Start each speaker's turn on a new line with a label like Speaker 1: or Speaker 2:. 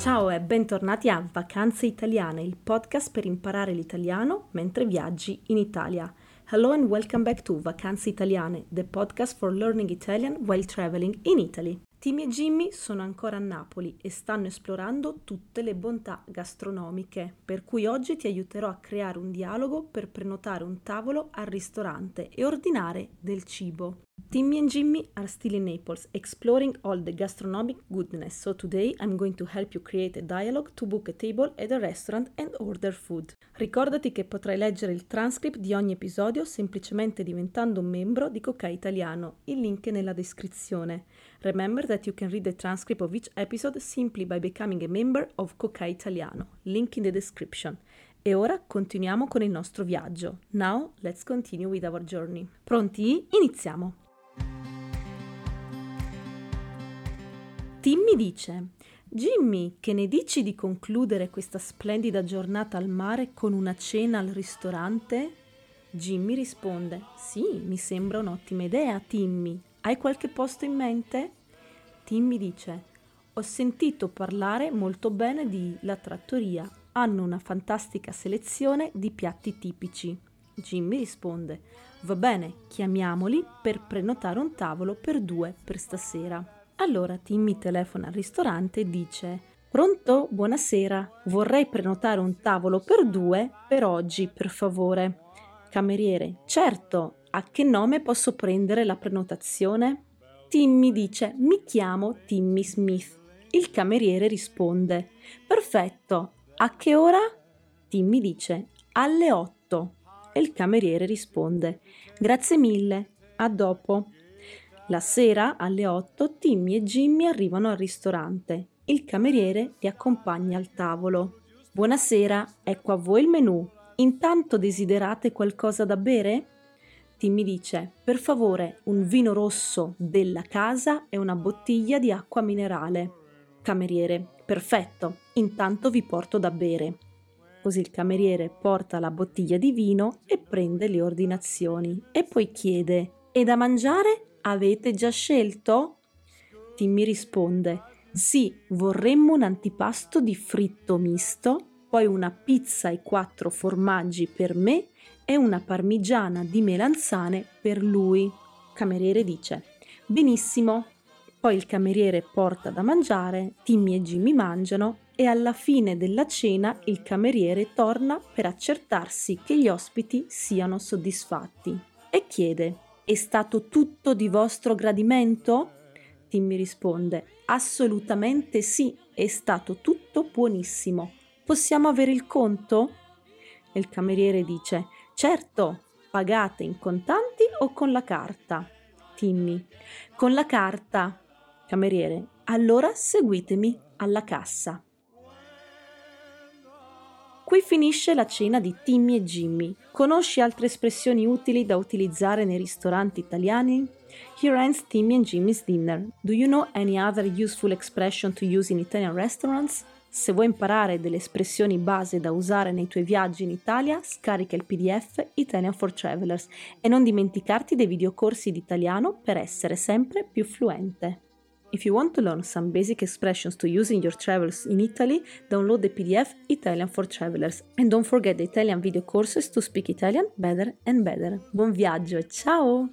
Speaker 1: Ciao e bentornati a Vacanze Italiane, il podcast per imparare l'italiano mentre viaggi in Italia. Hello and welcome back to Vacanze Italiane, the podcast for learning Italian while traveling in Italy. Timmy e Jimmy sono ancora a Napoli e stanno esplorando tutte le bontà gastronomiche, per cui oggi ti aiuterò a creare un dialogo per prenotare un tavolo al ristorante e ordinare del cibo. Timmy and Jimmy are still in Naples, exploring all the gastronomic goodness. So today I'm going to help you create a dialogue to book a table at a restaurant and order food. Ricordati che potrai leggere il transcript di ogni episodio semplicemente diventando un membro di Coca Italiano. Il link è nella descrizione. Remember that you can read the transcript of each episode simply by becoming a member of Coca Italiano. Link in the description. E ora continuiamo con il nostro viaggio. Now let's continue with our journey. Pronti? Iniziamo! Tim mi dice: Jimmy, che ne dici di concludere questa splendida giornata al mare con una cena al ristorante? Jimmy risponde: Sì, mi sembra un'ottima idea, Timmy. Hai qualche posto in mente? Timmy dice: Ho sentito parlare molto bene di La Trattoria. Hanno una fantastica selezione di piatti tipici. Jimmy risponde: Va bene, chiamiamoli per prenotare un tavolo per due per stasera. Allora Timmy telefona al ristorante e dice Pronto? Buonasera. Vorrei prenotare un tavolo per due per oggi, per favore. Cameriere, certo. A che nome posso prendere la prenotazione? Timmy dice Mi chiamo Timmy Smith. Il cameriere risponde Perfetto. A che ora? Timmy dice Alle otto. E il cameriere risponde Grazie mille. A dopo. La sera, alle 8, Timmy e Jimmy arrivano al ristorante. Il cameriere li accompagna al tavolo. Buonasera, ecco a voi il menù. Intanto desiderate qualcosa da bere? Timmy dice: Per favore, un vino rosso della casa e una bottiglia di acqua minerale. Cameriere: Perfetto, intanto vi porto da bere. Così il cameriere porta la bottiglia di vino e prende le ordinazioni e poi chiede: E da mangiare? Avete già scelto? Timmy risponde: Sì, vorremmo un antipasto di fritto misto, poi una pizza e quattro formaggi per me e una parmigiana di melanzane per lui. Cameriere dice: Benissimo. Poi il cameriere porta da mangiare, Timmy e Jimmy mangiano e alla fine della cena il cameriere torna per accertarsi che gli ospiti siano soddisfatti e chiede è stato tutto di vostro gradimento? Timmy risponde: Assolutamente sì, è stato tutto buonissimo. Possiamo avere il conto? Il cameriere dice: Certo, pagate in contanti o con la carta? Timmy: Con la carta. Cameriere: Allora seguitemi alla cassa. Qui finisce la cena di Timmy e Jimmy. Conosci altre espressioni utili da utilizzare nei ristoranti italiani? Here ends Timmy and Jimmy's dinner. Do you know any other useful expression to use in Italian restaurants? Se vuoi imparare delle espressioni base da usare nei tuoi viaggi in Italia, scarica il PDF Italian for Travelers e non dimenticarti dei videocorsi di italiano per essere sempre più fluente. If you want to learn some basic expressions to use in your travels in Italy, download the PDF Italian for Travelers and don't forget the Italian video courses to speak Italian better and better. Buon viaggio ciao!